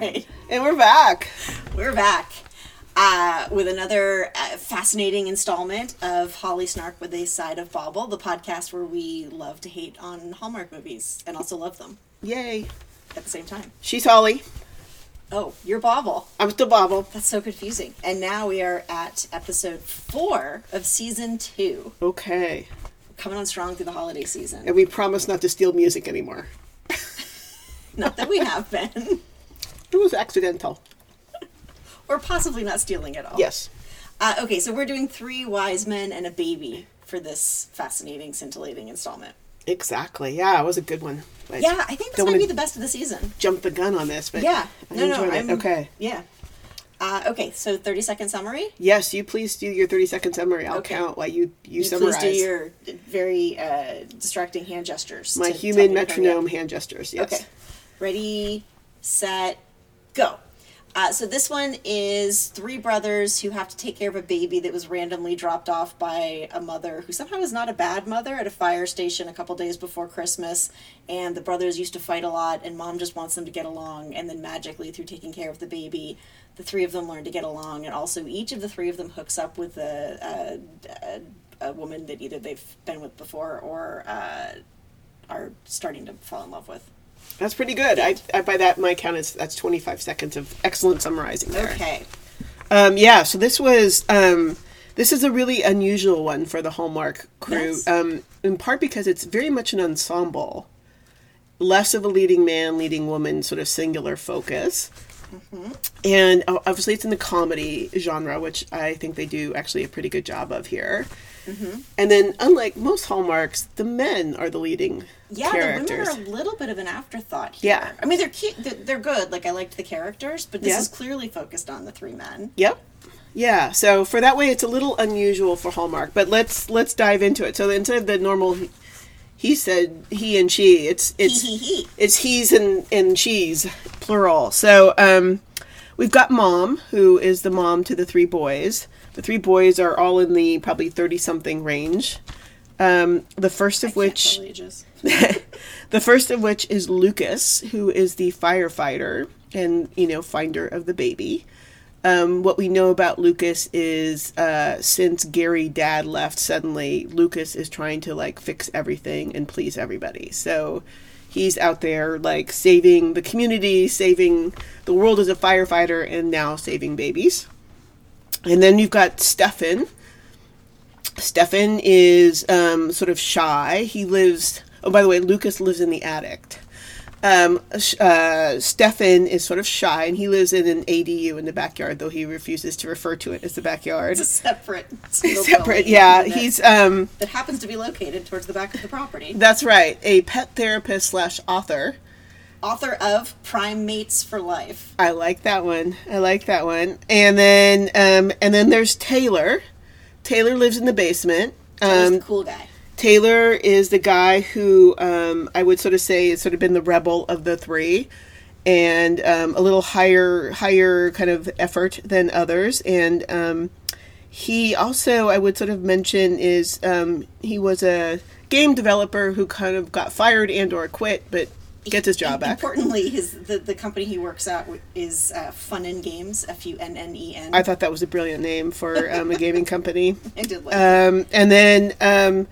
right. And we're back. We're back uh, with another uh, fascinating installment of Holly Snark with a Side of Bobble, the podcast where we love to hate on Hallmark movies and also love them Yay. at the same time. She's Holly. Oh, you're Bobble. I'm still Bobble. That's so confusing. And now we are at episode four of season two, Okay. coming on strong through the holiday season. And we promise not to steal music anymore. Not that we have been, It was accidental. or possibly not stealing at all. Yes. Uh, okay, so we're doing three wise men and a baby for this fascinating, scintillating installment. Exactly. Yeah, it was a good one. I Yeah, I think this might be the best of the season. Jump the gun on this, but Yeah, I no, no, it. I'm Okay. Yeah. Uh, okay, so thirty second summary. Yes, you please do your 30 second summary. I'll Okay. count while you, you, You summarize. please do your very uh, distracting hand gestures. My human me metronome hand gestures. Yes. Okay, ready, set, go. Uh, so this one is three brothers who have to take care of a baby that was randomly dropped off by a mother who somehow is not a bad mother at a fire station a couple days before Christmas. And the brothers used to fight a lot, and mom just wants them to get along. And then magically, through taking care of the baby, the three of them learn to get along. And also, each of the three of them hooks up with a, a, a, woman that either they've been with before or uh, are starting to fall in love with. That's pretty good. I, I by that my count is that's 25 seconds of excellent summarizing there. Okay. Um, yeah, so this was um, this is a really unusual one for the Hallmark crew, Yes. um, in part because it's very much an ensemble, less of a leading man, leading woman sort of singular focus. And uh, obviously, it's in the comedy genre, which I think they do actually a pretty good job of here. And then, unlike most Hallmarks, the men are the leading Yeah, characters. the women are a little bit of an afterthought here. Yeah. I mean, they're cute. They're, they're good. Like, I liked the characters, but this Yeah. is clearly focused on the three men. Yep. Yeah. So for that way, it's a little unusual for Hallmark, but let's let's dive into it. So instead of the normal, he, said he and she, it's it's He, he, he. it's he's and and she's plural. So um, we've got mom, who is the mom to the three boys. The three boys are all in the probably thirty something range. Um, the first of which tell ages. the first of which is Lucas, who is the firefighter and you know finder of the baby. Um, what we know about Lucas is uh, since Gary dad left suddenly, Lucas is trying to like fix everything and please everybody. So he's out there like saving the community, saving the world as a firefighter, and now saving babies. And then you've got Stefan, Stefan is um, sort of shy. He lives. Oh, by the way, Lucas lives in the attic. Um, uh, Stefan is sort of shy, and he lives in an ADU in the backyard, though he refuses to refer to it as the backyard. It's a separate, Separate, yeah. unit He's um, that happens to be located towards the back of the property. that's right, a pet therapist slash author. Author of Prime Mates for Life. I like that one. I like that one. And then, um, and then there's Taylor. Taylor lives in the basement. Taylor's Um, the cool guy. Taylor is the guy who um, I would sort of say has sort of been the rebel of the three, and um, a little higher higher kind of effort than others. And um, he also I would sort of mention is um, he was a game developer who kind of got fired and or quit, but gets his job back. Importantly, his the, the company he works at is uh, Fun and Games. F U N N E N. I thought that was a brilliant name for um, a gaming company. I did like. Um, and then um,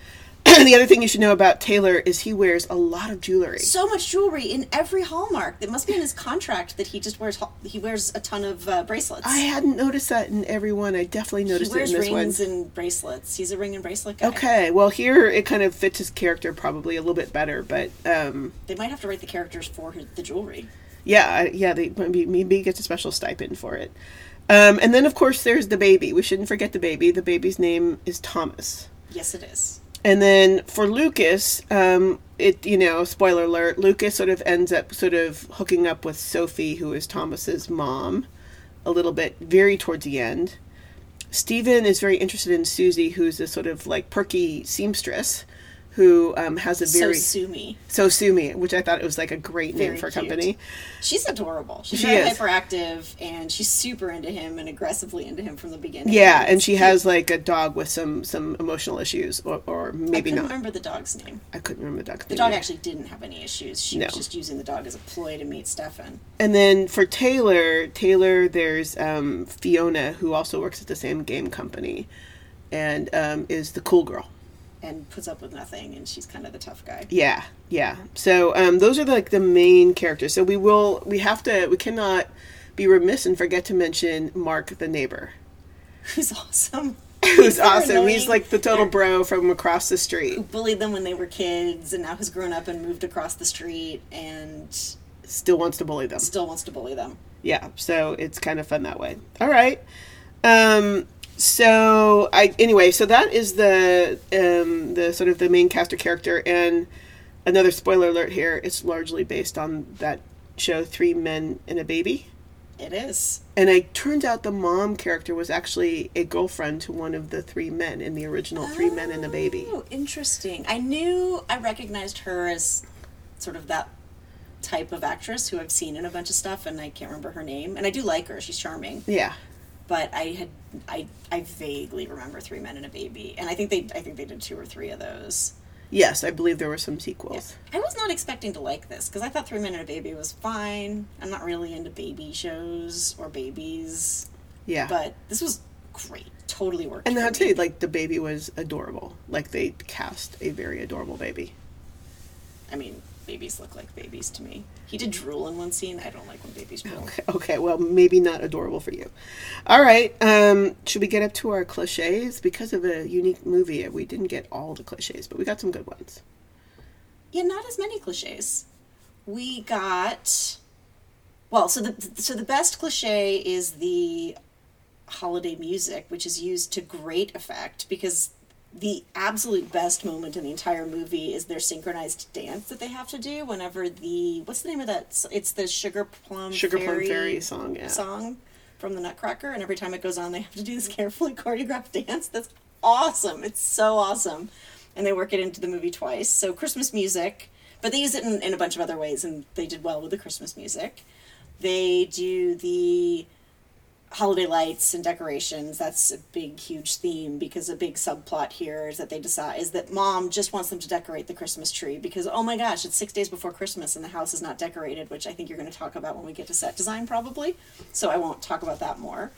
the other thing you should know about Taylor is he wears a lot of jewelry. so much jewelry in every hallmark. It must be in his contract that he just wears he wears a ton of uh, bracelets. I hadn't noticed that in every one. I definitely noticed it wears in this one. rings and bracelets. He's a ring and bracelet guy. Okay, well here it kind of fits his character probably a little bit better, but um, They might have to write the characters for the jewelry. yeah, yeah, they maybe maybe gets a special stipend for it. Um, and then of course there's the baby. We shouldn't forget the baby. The baby's name is Thomas. Yes, it is. And then for Lucas, um, it you know, spoiler alert, Lucas sort of ends up sort of hooking up with Sophie, who is Thomas's mom, a little bit very towards the end. Stefan is very interested in Susie, who's a sort of like perky seamstress, who um, has a So very sue me. so sue me, which I thought it was like a great name for a company. She's adorable. She's She very is. hyperactive, and she's super into him and aggressively into him from the beginning. Yeah, and she cute. has like a dog with some some emotional issues, or, or I maybe couldn't not. remember the dog's name. I couldn't remember the dog. The dog actually didn't have any issues. She No. was just using the dog as a ploy to meet Stefan. And then for Taylor, Taylor, there's um, Fiona, who also works at the same game company, and um, is the cool girl. And puts up with nothing, and she's kind of the tough guy. Yeah, yeah. So um, those are like the main characters. So we will, we have to, we cannot be remiss and forget to mention Mark the neighbor, Who's awesome. who's so awesome. He's like the total bro from across the street. Who bullied them when they were kids, and now has grown up and moved across the street, and Still wants to bully them. still wants to bully them. yeah so it's kind of fun that way all right um so i anyway so that is the um the sort of the main cast or character and another spoiler alert here it's largely based on that show three men and a baby It is. and it turns out the mom character was actually a girlfriend to one of the three men in the original three men and a baby Oh, interesting. I knew I recognized her as sort of that type of actress who I've seen in a bunch of stuff, and I can't remember her name. And I do like her; she's charming. yeah But I had I I vaguely remember Three Men and a Baby, and I think they I think they did two or three of those. yes i believe there were some sequels I was not expecting to like this because I thought Three Men and a Baby was fine. I'm not really into baby shows or babies, yeah but this was great. Totally worked. and i'll me. tell you like the baby was adorable like they cast a very adorable baby I mean, babies look like babies to me. He did drool in one scene. I don't like when babies drool. Okay, okay, well, maybe not adorable for you. All right, um, should we get up to our cliches? Because of a unique movie, we didn't get all the cliches, but we got some good ones. Yeah, not as many cliches. We got well, so the so the best cliche is the holiday music, which is used to great effect because the absolute best moment in the entire movie is their synchronized dance that they have to do whenever the what's the name of that? It's the Sugar Plum Sugar Plum Fairy Fairy song, yeah. song from the Nutcracker, and every time it goes on, they have to do this carefully choreographed dance. That's awesome. It's so awesome, and they work it into the movie twice. So Christmas music, but they use it in, in a bunch of other ways, and they did well with the Christmas music. They do the holiday lights and decorations that's a big huge theme because a big subplot here is that they decide is that mom just wants them to decorate the christmas tree because oh my gosh it's six days before christmas and the house is not decorated which i think you're going to talk about when we get to set design probably. So i won't talk about that more.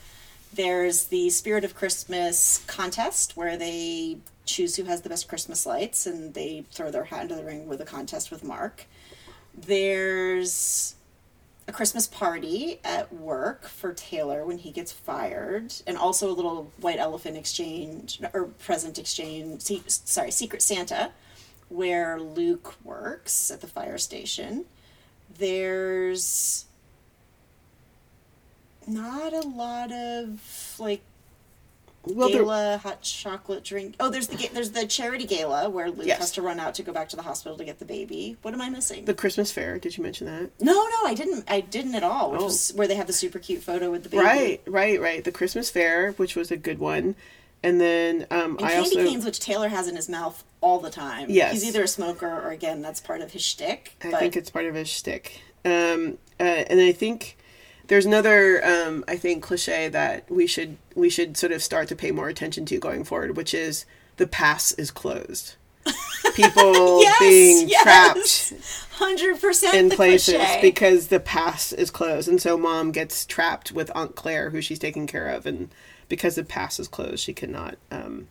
There's the spirit of christmas contest where they choose who has the best christmas lights and they throw their hat into the ring with a contest with mark. There's a Christmas party at work for Taylor when he gets fired, and also a little white elephant exchange or present exchange. Sorry, Secret Santa, where Luke works at the fire station. There's not a lot of like Well, there, gala hot chocolate drink. Oh, there's the ga- there's the charity gala where Luke Yes. has to run out to go back to the hospital to get the baby. What am I missing? the Christmas fair, did you mention that? No, no, I didn't. I didn't at all. Which Oh. was where they have the super cute photo with the baby. Right, right, right. The Christmas fair, which was a good one. And then um, And I candy also. canes, which Taylor has in his mouth all the time. Yes. he's either a smoker or again that's part of his shtick. I but think it's part of his shtick. Um, uh, and I think there's another, um, I think, cliche that we should we should sort of start to pay more attention to going forward, which is the pass is closed. People Yes, being yes. trapped hundred percent in places cliche. because the pass is closed, and so mom gets trapped with Aunt Claire, who she's taking care of, and because the pass is closed, she cannot um,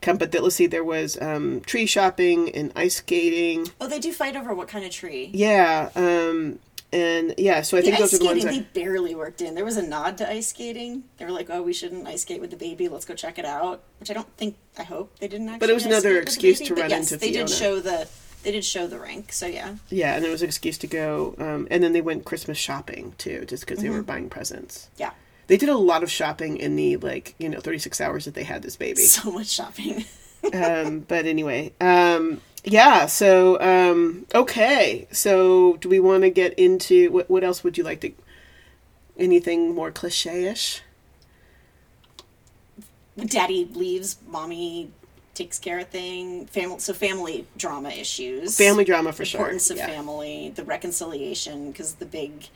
come. But let's see, there was um, tree shopping and ice skating. oh, they do fight over what kind of tree. Yeah, um, and yeah, so I think those are the ones that. they barely worked in. There was a nod to ice skating. They were like, "Oh, we shouldn't ice skate with the baby. Let's go check it out." Which I don't think. I hope they didn't actually. But it was another skate with the excuse to but run yes, into They did show the. They did show the rink. So yeah. Yeah, and it was an excuse to go, um, and then they went Christmas shopping too, just because they Mm-hmm. were buying presents. Yeah. They did a lot of shopping in the like you know thirty six hours that they had this baby. So much shopping. um, but anyway, um, yeah. So um, okay. So do we want to get into what? What else would you like to? Anything more cliche-ish? Daddy leaves, mommy takes care of thing. Family, so family drama issues, Family drama for sure. importance of yeah. family, the reconciliation, because the big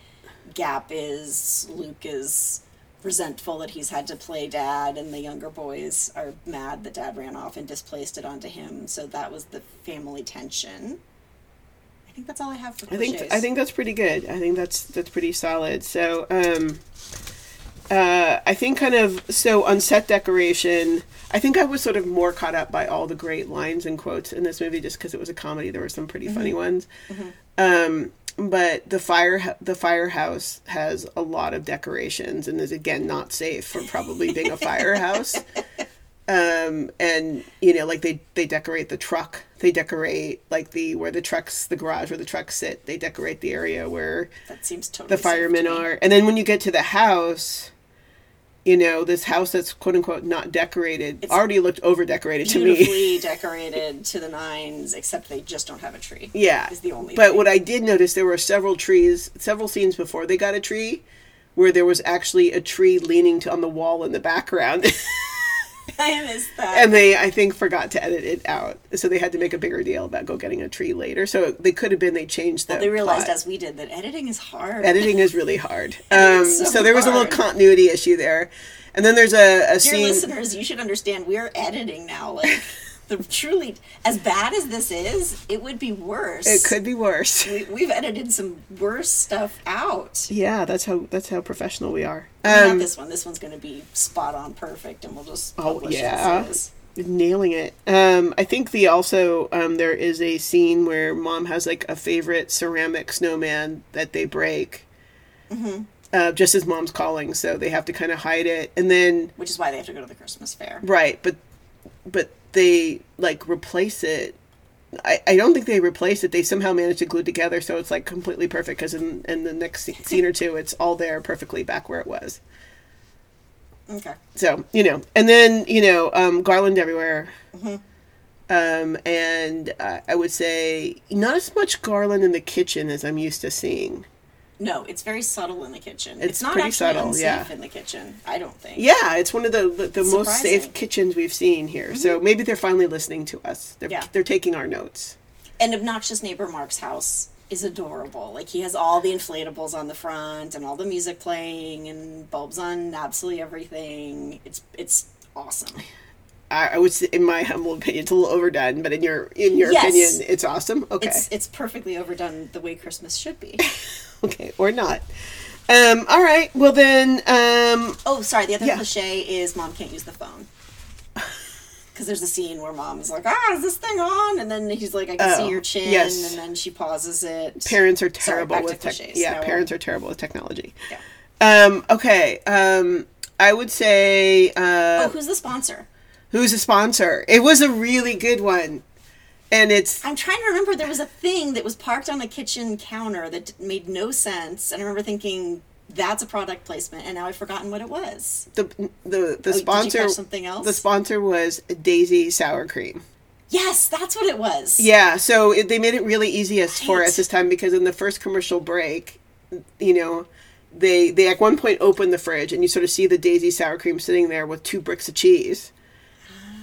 gap is Luke is resentful that he's had to play dad, and the younger boys are mad that dad ran off and displaced it onto him. So that was the family tension. I think that's all I have for I think cliches. I think that's pretty good. I think that's that's pretty solid. So, um, uh, I think kind of so on set decoration. I think I was sort of more caught up by all the great lines and quotes in this movie, just because it was a comedy. There were some pretty funny ones. Um, but the fire the firehouse has a lot of decorations and is again not safe for probably being a firehouse. Um, and you know, like they they decorate the truck. They decorate like the where the trucks, the garage where the trucks sit. They decorate the area where that seems totally the firemen to are. And then when you get to the house, you know, this house that's quote unquote not decorated It's already looked over decorated to me. beautifully decorated to the nines, except they just don't have a tree. Yeah. is the only. But thing. what I did notice, there were several trees, several scenes before they got a tree, where there was actually a tree leaning to, on the wall in the background, I missed that. and they, I think, forgot to edit it out, so they had to make a bigger deal about go getting a tree later. So they could have been they changed the. they realized, plot. as we did, that editing is hard. editing is really hard. Um, so, so there was a little continuity issue there, and then there's a, a Dear scene. listeners, you should understand we're editing now. Like the truly, as bad as this is, it would be worse. It could be worse. We, we've edited some worse stuff out. Yeah, that's how that's how professional we are. Not Um, this one. This one's going to be spot on perfect, and we'll just Oh, yeah. nailing it. Um, I think the also um, there is a scene where mom has like a favorite ceramic snowman that they break. Mm-hmm. Uh, just as mom's calling, so they have to kind of hide it, and then Which is why they have to go to the Christmas fair. right, but but they like replace it. I, I don't think they replace it. They somehow manage to glue it together, so it's like completely perfect. Because in in the next scene or two, it's all there perfectly back where it was. Okay. So you know, and then you know, um, garland everywhere. Mm-hmm. Um, and uh, I would say not as much garland in the kitchen as I'm used to seeing. No, it's very subtle in the kitchen. It's It's, not pretty actually subtle, unsafe yeah. in the kitchen. I don't think. Yeah, it's one of the the, the most Mm-hmm. safe kitchens we've seen here. So maybe they're finally listening to us. They're Yeah. they're taking our notes. And obnoxious neighbor Mark's house is adorable. Like he has all the inflatables on the front and all the music playing and bulbs on absolutely everything. It's it's awesome. I, I would say, in my humble opinion, it's a little overdone, but in your in your Yes. opinion, it's awesome. Okay, It's it's perfectly overdone the way Christmas should be. okay, or not. Um, all right. Well then, um, Oh, sorry. The other Yeah. cliche is mom can't use the phone. Because there's a scene where mom's like, "Ah, is this thing on?" And then he's like, "I can Oh, see your chin," yes. and then she pauses it. parents are Sorry, terrible back with tech. cliches. Yeah, Now, parents are terrible with technology. Yeah. Um, okay. Um, I would say uh, Oh, who's the sponsor? Who's a sponsor? It was a really good one, and it's I'm trying to remember. There was a thing that was parked on a kitchen counter that made no sense, and I remember thinking that's a product placement, and now I've forgotten what it was. the the the Oh, sponsor. something else? The sponsor was Daisy Sour Cream. Yes, that's what it was. Yeah, so it, they made it really easy as for Right. us this time because in the first commercial break, you know, they they at one point open the fridge and you sort of see the Daisy sour cream sitting there with two bricks of cheese.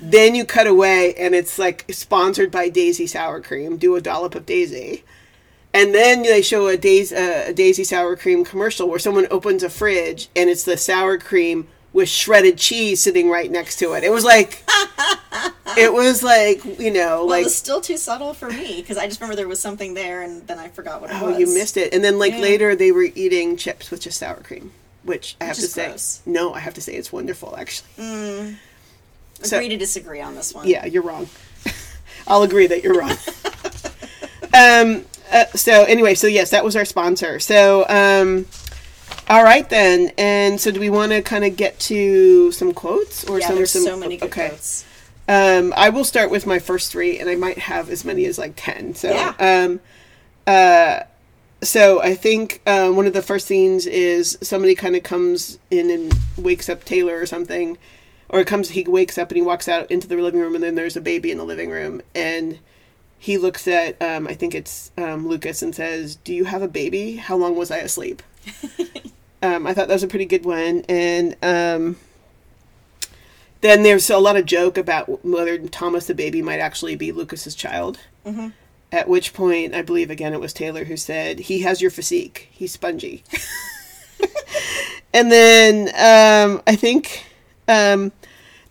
Then you cut away and it's like sponsored by Daisy sour cream. Do a dollop of Daisy, and then they show a Daisy uh, a Daisy sour cream commercial where someone opens a fridge and it's the sour cream with shredded cheese sitting right next to it. It was like. It was like you know, Well, like it was still too subtle for me because I just remember there was something there, and then I forgot what it Oh, was. Oh, you missed it. And then like Yeah. later they were eating chips with just sour cream, which I have Which to is say gross. no, I have to say it's wonderful actually. So- Agree to disagree on this one. Yeah, you're wrong. I'll agree that you're wrong. um uh, so anyway, so yes, that was our sponsor. So um all right then. And so do we want to kind of get to some quotes or Yeah, some there's some so many good okay. quotes. Um, I will start with my first three, and I might have as many as like ten. So, Yeah. um, uh, so I think uh, one of the first scenes is somebody kind of comes in and wakes up Taylor or something, or comes he wakes up and he walks out into the living room, and then there's a baby in the living room, and he looks at um, I think it's um, Lucas and says, "Do you have a baby? How long was I asleep?" um, I thought that was a pretty good one, and um, then there's a lot of joke about whether Thomas the baby might actually be Lucas's child. Mm-hmm. At which point, I believe again it was Taylor who said, "He has your physique. He's spongy." and then um, I think um,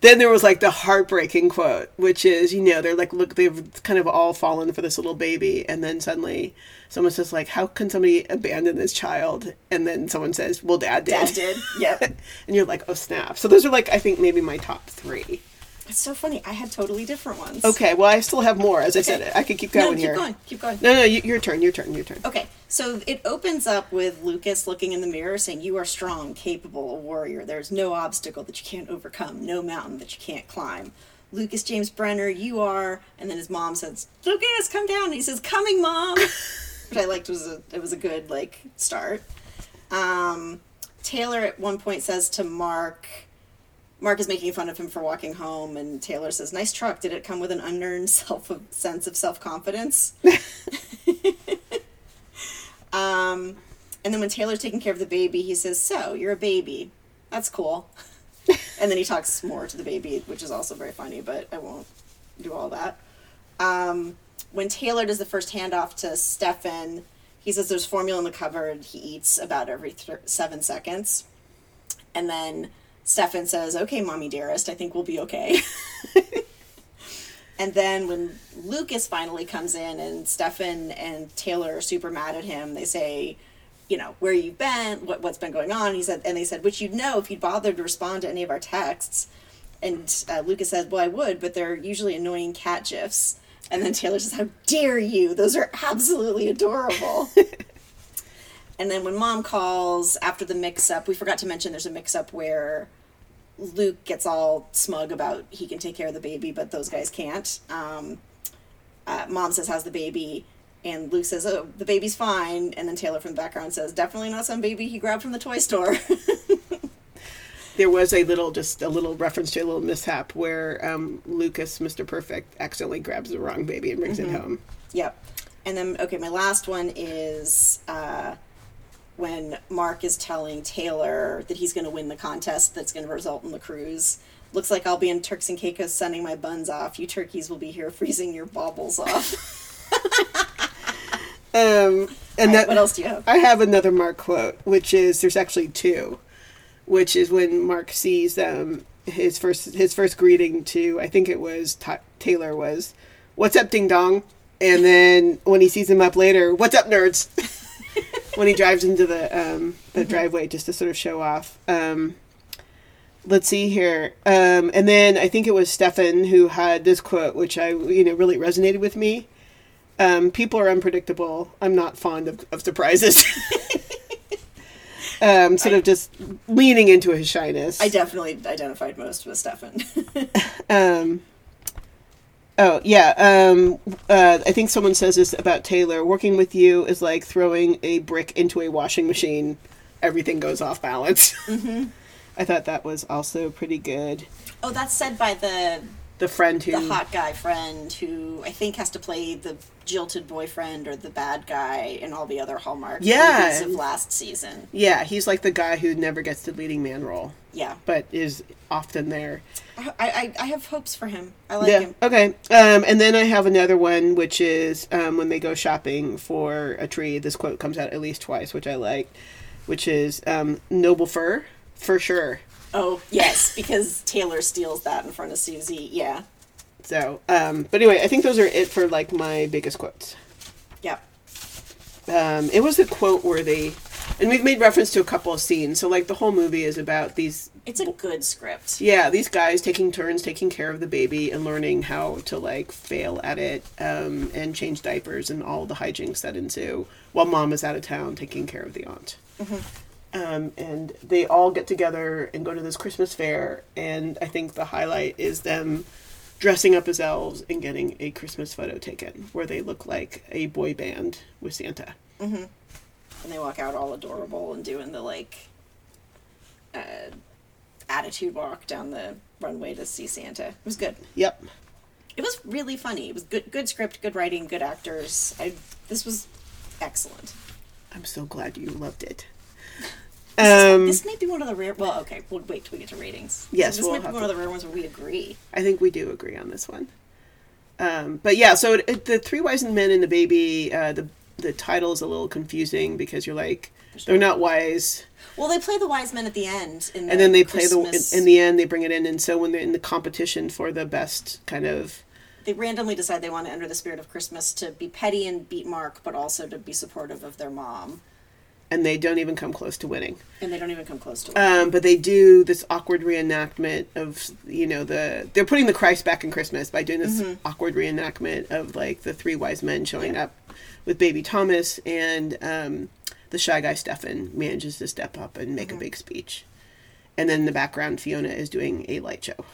then there was like the heartbreaking quote, which is, you know, they're like, look, they've kind of all fallen for this little baby, and then suddenly someone says, like, how can somebody abandon this child? And then someone says, well, dad did. Dad did. Yep. and you're like, oh snap. So those are like, I think maybe my top three. It's so funny. I had totally different ones. Okay, well, I still have more. As I said, I could keep going No, keep here. going. Keep going. No, no, y- your turn. Your turn. Your turn. Okay, so it opens up with Lucas looking in the mirror saying, You are strong, capable, a warrior. There's no obstacle that you can't overcome, no mountain that you can't climb. Lucas James Brenner, you are. And then his mom says, Lucas, come down. And he says, Coming, mom. Which I liked was a it was a good like start. Um, Taylor at one point says to Mark, Mark is making fun of him for walking home, and Taylor says, "Nice truck. Did it come with an unearned self sense of self confidence?" um, and then when Taylor's taking care of the baby, he says, "So you're a baby. That's cool." and then he talks more to the baby, which is also very funny, but I won't do all that. Um, when Taylor does the first handoff to Stefan, he says there's formula in the cupboard. He eats about every th- seven seconds. And then Stefan says, Okay, mommy dearest, I think we'll be okay. and then when Lucas finally comes in and Stefan and Taylor are super mad at him, they say, you know, where you've been, what, what's been going on. He said, and they said, which you'd know if you'd bothered to respond to any of our texts. And uh, Lucas said, well, I would, but they're usually annoying cat gifs. And then Taylor says, how dare you? Those are absolutely adorable. And then when mom calls after the mix up, we forgot to mention there's a mix up where Luke gets all smug about he can take care of the baby, but those guys can't. Um, uh, mom says, How's the baby? And Luke says, Oh, the baby's fine. And then Taylor from the background says, Definitely not some baby he grabbed from the toy store. There was a little, just a little reference to a little mishap where um, Lucas, Mr. Perfect, accidentally grabs the wrong baby and brings Mm-hmm. it home. Yep. And then, okay, my last one is uh, when Mark is telling Taylor that he's going to win the contest that's going to result in the cruise. Looks like I'll be in Turks and Caicos sending my buns off. You turkeys will be here freezing your baubles off. Um, and right, that, what else do you have? I have another Mark quote, which is there's actually two, which is when Mark sees um his first his first greeting to I think it was Ta Taylor was, "What's up, ding dong," and then when he sees him up later, "What's up, nerds?" when he drives into the um the driveway just to sort of show off. Um, let's see here, um, and then I think it was Stefan who had this quote, which I you know really resonated with me. Um, people are unpredictable. I'm not fond of, of surprises. um, sort of just leaning into his shyness. I definitely identified most with Stefan. Um, oh yeah. Um, uh, I think someone says this about Taylor. Working with you is like throwing a brick into a washing machine. Everything goes off balance. Mm-hmm. I thought that was also pretty good. oh, that's said by the The friend who the hot guy friend who I think has to play the jilted boyfriend or the bad guy in all the other Hallmark Yeah. movies of last season. yeah, he's like the guy who never gets the leading man role, Yeah, but is often there. I, I, I have hopes for him. I like yeah. him. Okay. Um, and then I have another one, which is um, when they go shopping for a tree. This quote comes out at least twice, which I like, which is um, "noble fir for sure." Oh yes, because Taylor steals that in front of Susie. Yeah, So, um, but anyway, I think those are it for like my biggest quotes. Yep. Um, it was a quote worthy, and we've made reference to a couple of scenes. So, like the whole movie is about these It's a good script. yeah these guys taking turns taking care of the baby and learning how to like fail at it um, and change diapers and all the hijinks that ensue while mom is out of town taking care of the aunt um, and they all get together and go to this christmas fair and i think the highlight is them dressing up as elves and getting a christmas photo taken where they look like a boy band with santa And they walk out all adorable and doing the like uh, attitude walk down the runway to see Santa. It was good. yep It was really funny. It was good good script, good writing, good actors. I this was excellent. i'm so glad you loved it Um, this may be one of the rare. Well, okay, we'll wait till we get to ratings. Yes, this we'll might be one to- of the rare ones where we agree. I think we do agree on this one. Um, but yeah, so it, it, the three wise men and the baby, uh, the the title is a little confusing because you're like they're not wise, Well, they play the wise men at the end, in the and then they play the in, in the end they bring it in, and so when they're in the competition for the best kind of they randomly decide they want to enter the spirit of Christmas to be petty and beat Mark, but also to be supportive of their mom, and they don't even come close to winning. and they don't even come close to it. Um, but they do this awkward reenactment of you know the they're putting the Christ back in Christmas by doing this awkward reenactment of like the three wise men showing Yeah. up with baby Thomas and um, the shy guy Stefan manages to step up and make a big speech, and then in the background Fiona is doing a light show.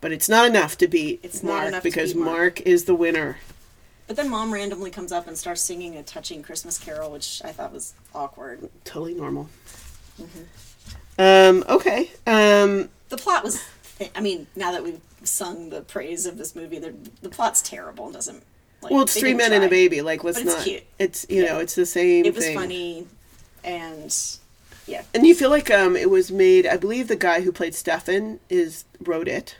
But it's not enough to beat It's not Mark because Mark. Mark is the winner. But then mom randomly comes up and starts singing a touching Christmas carol, which I thought was awkward. Totally normal. Mm-hmm. Um, okay. Um, The plot was, I mean, now that we've sung the praise of this movie, the, the plot's terrible and doesn't. Like, well, it's three men and a baby. Like, let's But it's not. cute. It's you Yeah. know, it's the same. It was thing. funny, and yeah, And you feel like um, it was made. I believe the guy who played Stefan is wrote it.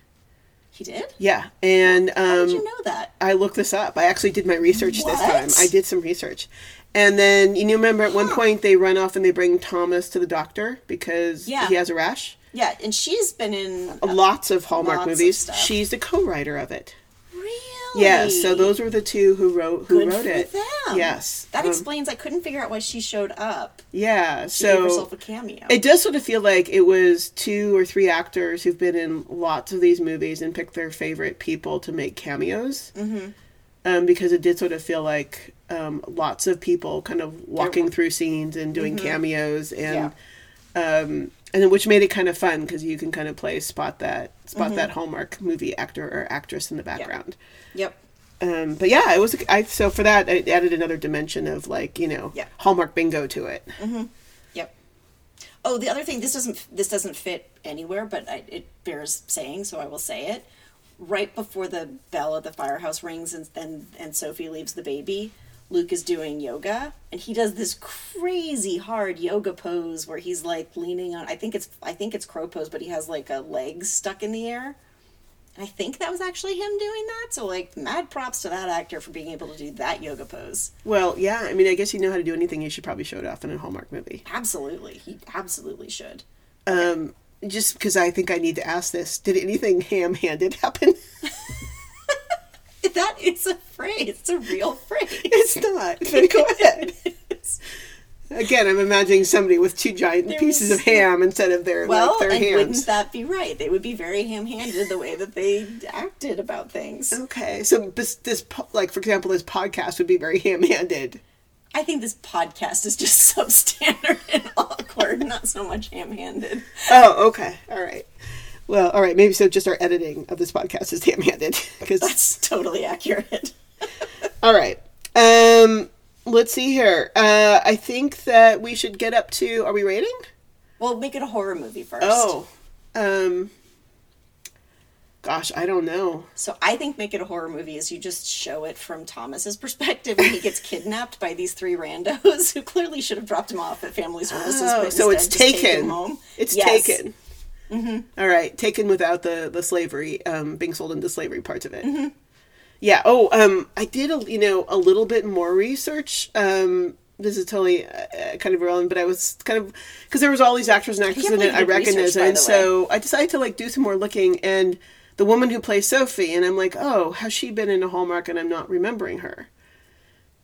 He did. Yeah, and How um, did you know that? I looked this up. I actually did my research this time. I did some research, and then you know, remember at one point they run off and they bring Thomas to the doctor because Yeah. he has a rash. Yeah, and she's been in Lots of Hallmark Lots of movies. stuff. She's the co-writer of it. Yeah, so those were the two who wrote who Good wrote it. them. Yes, That Um, explains. I couldn't figure out why she showed up. Yeah, She gave herself so a cameo. it does sort of feel like it was two or three actors who've been in lots of these movies and picked their favorite people to make cameos. Mm-hmm. Um, because it did sort of feel like um, lots of people kind of walking through scenes and doing cameos and um, and then which made it kind of fun because you can kind of play spot that spot that Hallmark movie actor or actress in the background. Yep. Um, but yeah, it was. I so for that it added another dimension of like you know Yeah. Hallmark bingo to it. Yep. Oh, the other thing. This doesn't. This doesn't fit anywhere, but I, it bears saying, so I will say it. Right before the bell at the firehouse rings, and then and Sophie leaves the baby. Luke is doing yoga, and he does this crazy hard yoga pose where he's like leaning on. I think it's. I think it's crow pose, but he has like a leg stuck in the air. And I think that was actually him doing that. So like, mad props to that actor for being able to do that yoga pose. Well, yeah. I mean, I guess you know how to do anything. You should probably show it off in a Hallmark movie. Absolutely, he absolutely should. Um, just because I think I need to ask this: Did anything ham-handed happen? That is a phrase. It's a real phrase. it's not. But go ahead. Again, I'm imagining somebody with two giant There pieces of ham instead of their well, like their and hands. wouldn't that be right? They would be very ham-handed the way that they acted about things. Okay, so this, this like for example, this podcast would be very ham-handed. I think this podcast is just substandard and awkward, not so much ham-handed. Oh, okay, all right. Well, all right. Maybe so. Just our editing of this podcast is ham-handed because That's totally accurate. All right. Um, let's see here. Uh, I think that we should get up to. Are we rating? Well, make it a horror movie first. Oh, um, gosh, I don't know. So I think make it a horror movie is you just show it from Thomas's perspective when he gets kidnapped by these three randos who clearly should have dropped him off at family services. Oh, so it's taken. home. It's Yes. taken. All right, taken without the the slavery, um, being sold into slavery parts of it. Mm-hmm. Yeah. Oh, um, I did a you know a little bit more research. Um, this is totally uh, kind of irrelevant, but I was kind of because there was all these actors and actresses in it. I recognized, and so I decided to like do some more looking. And the woman who plays Sophie, and I'm like, oh, has she been in a Hallmark? And I'm not remembering her.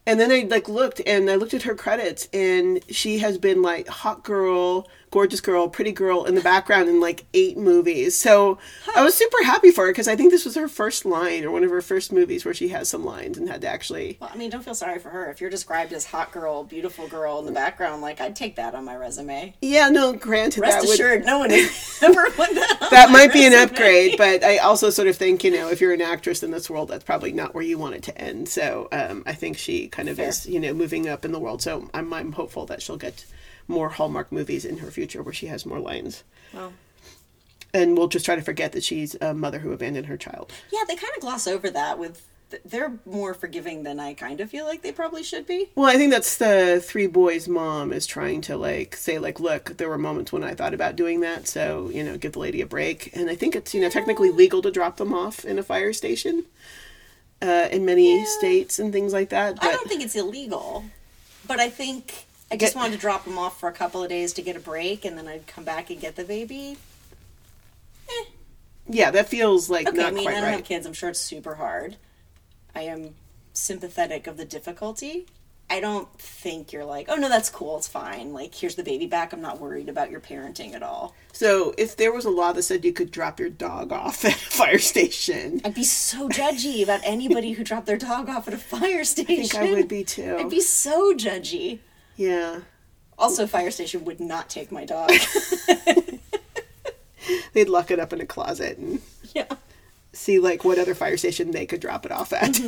And then I like looked and I looked at her credits and she has been like hot girl, gorgeous girl, pretty girl in the background in like eight movies. So I was super happy for her because I think this was her first line or one of her first movies where she has some lines and had to actually. Well, I mean, don't feel sorry for her. If you're described as hot girl, beautiful girl in the background, like I'd take that on my resume. Yeah, no, granted Rest that would assured, no one ever put that. that might be an upgrade, but I also sort of think you know if you're an actress in this world, that's probably not where you want it to end. So um, I think she kind of Fair. is you know moving up in the world. So I'm I'm hopeful that she'll get more Hallmark movies in her future where she has more lines. Well, and we'll just try to forget that she's a mother who abandoned her child. yeah, they kind of gloss over that with they're more forgiving than I kind of feel like they probably should be. Well, I think that's the three boys' mom is trying to like say like, look, there were moments when I thought about doing that, so you know, give the lady a break. And I think it's you know technically legal to drop them off in a fire station, uh, in many states and things like that. But I don't think it's illegal, but I think I just wanted to drop them off for a couple of days to get a break, and then I'd come back and get the baby. Eh. yeah, that feels like Okay, not I mean, quite I don't right. have kids. I'm sure it's super hard. I am sympathetic of the difficulty. I don't think you're like, oh no, that's cool, it's fine. Like, here's the baby back. I'm not worried about your parenting at all. So if there was a law that said you could drop your dog off at a fire station, I'd be so judgy about anybody who dropped their dog off at a fire station. I think I would be too. I'd be so judgy. Yeah, Also, fire station would not take my dog. they'd lock it up in a closet and yeah, see like what other fire station they could drop it off at.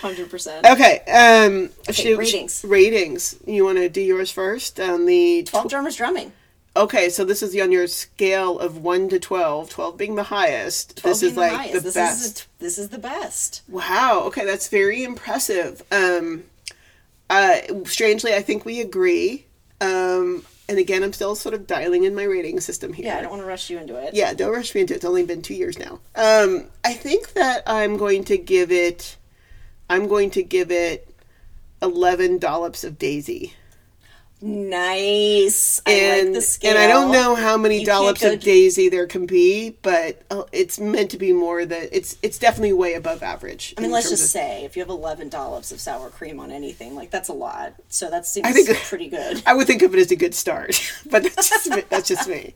hundred percent. Okay. Um. should- ratings. Ratings. You want to do yours first on the. tw- Twelve drummers drumming. okay, so this is on your scale of one to 12, 12 being the highest. 12 this is being like highest. the this best. Is this is the best. Wow. Okay, that's very impressive. Um. Uh. Strangely, I think we agree. Um. And again, I'm still sort of dialing in my rating system here. Yeah, I don't want to rush you into it. Yeah, don't rush me into it. It's only been two years now. Um, I think that I'm going to give it. I'm going to give it eleven dollops of Daisy, Nice. I and like the scale. and I don't know how many You dollops of Daisy there can be, but uh, it's meant to be more that it's it's definitely way above average. I mean, let's just of- say if you have eleven dollops of sour cream on anything, like that's a lot. So that seems I think- pretty good. I would think of it as a good start, but that's just me, that's just me.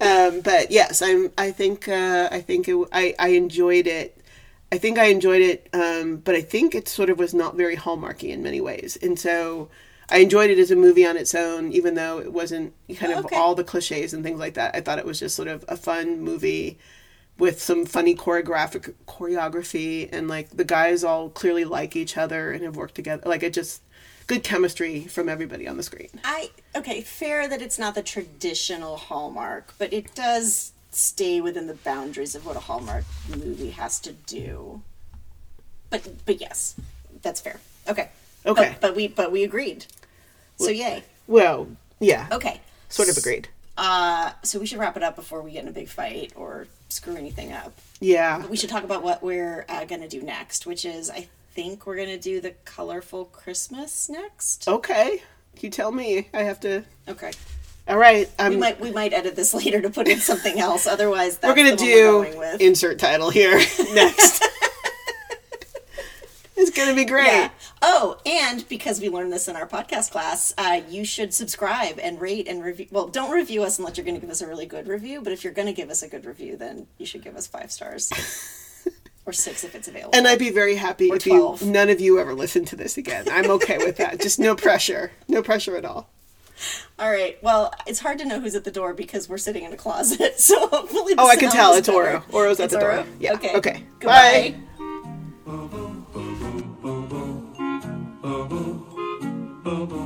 Um, but yes, I'm. I think. Uh, I think it, I. I enjoyed it. I think I enjoyed it, um, but I think it sort of was not very hallmarky in many ways, and so I enjoyed it as a movie on its own, even though it wasn't kind of Okay. all the cliches and things like that. I thought it was just sort of a fun movie with some funny choreographic choreography, and like the guys all clearly like each other and have worked together. Like it just good chemistry from everybody on the screen. I okay, fair that it's not the traditional Hallmark, but it does stay within the boundaries of what a Hallmark movie has to do. But but yes, that's fair. Okay. Okay. But, but we but we agreed. So yay. Well, yeah, Okay. sort of agreed. Uh, so we should wrap it up before we get in a big fight or screw anything up. Yeah. We should talk about what we're uh, gonna do next, which is I think we're gonna do the colorful Christmas next. Okay. You tell me. I have to. Okay. All right. I'm, We might we might edit this later to put in something else. Otherwise, that's we're gonna the one do we're going insert title here next. It's gonna be great. Yeah. Oh, and because we learned this in our podcast class, uh, you should subscribe and rate and review. Well, don't review us unless you're going to give us a really good review. But if you're going to give us a good review, then you should give us five stars or six if it's available. And I'd be very happy Or if you none of you ever listen to this again. I'm okay with that. Just no pressure. No pressure at all. All right. Well, it's hard to know who's at the door because we're sitting in a closet. So hopefully, the Oh, I can tell it's Oro. better. Oro's at It's the door. Oro? Yeah. Okay. Okay. Goodbye. Bye. boom, boom.